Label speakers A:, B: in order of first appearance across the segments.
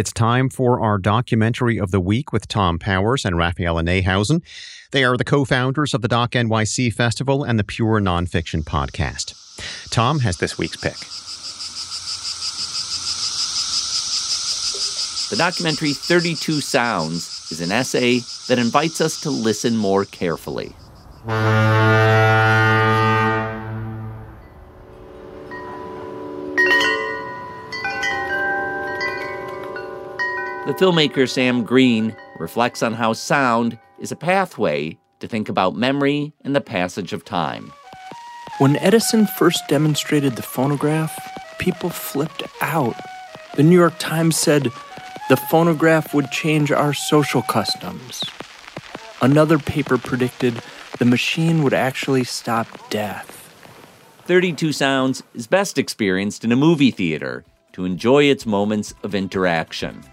A: It's time for our documentary of the week with Thom Powers and Raphaela Neihausen. They are the co founders of the Doc NYC Festival and the Pure Nonfiction Podcast. Thom has this week's pick.
B: The documentary 32 Sounds is an essay that invites us to listen more carefully. The filmmaker Sam Green reflects on how sound is a pathway to think about memory and the passage of time.
C: When Edison first demonstrated the phonograph, people flipped out. The New York Times said the phonograph would change our social customs. Another paper predicted the machine would actually stop death.
B: 32 Sounds is best experienced in a movie theater to enjoy its moments of interaction.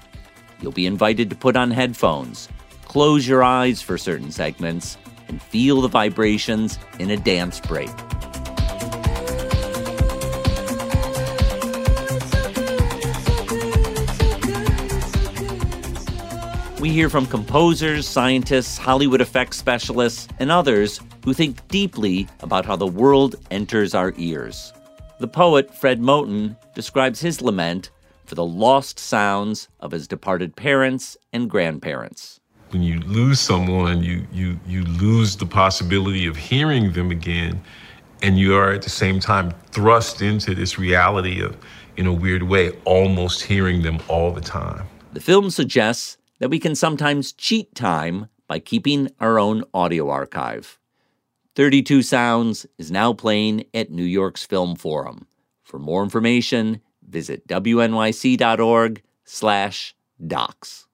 B: You'll be invited to put on headphones, close your eyes for certain segments, and feel the vibrations in a dance break. We hear from composers, scientists, Hollywood effects specialists, and others who think deeply about how the world enters our ears. The poet Fred Moten describes his lament for the lost sounds of his departed parents and grandparents.
D: When you lose someone, you, you, you lose the possibility of hearing them again, and you are at the same time thrust into this reality of, in a weird way, almost hearing them all the time.
B: The film suggests that we can sometimes cheat time by keeping our own audio archive. 32 Sounds is now playing at New York's Film Forum. For more information, visit wnyc.org slash docs.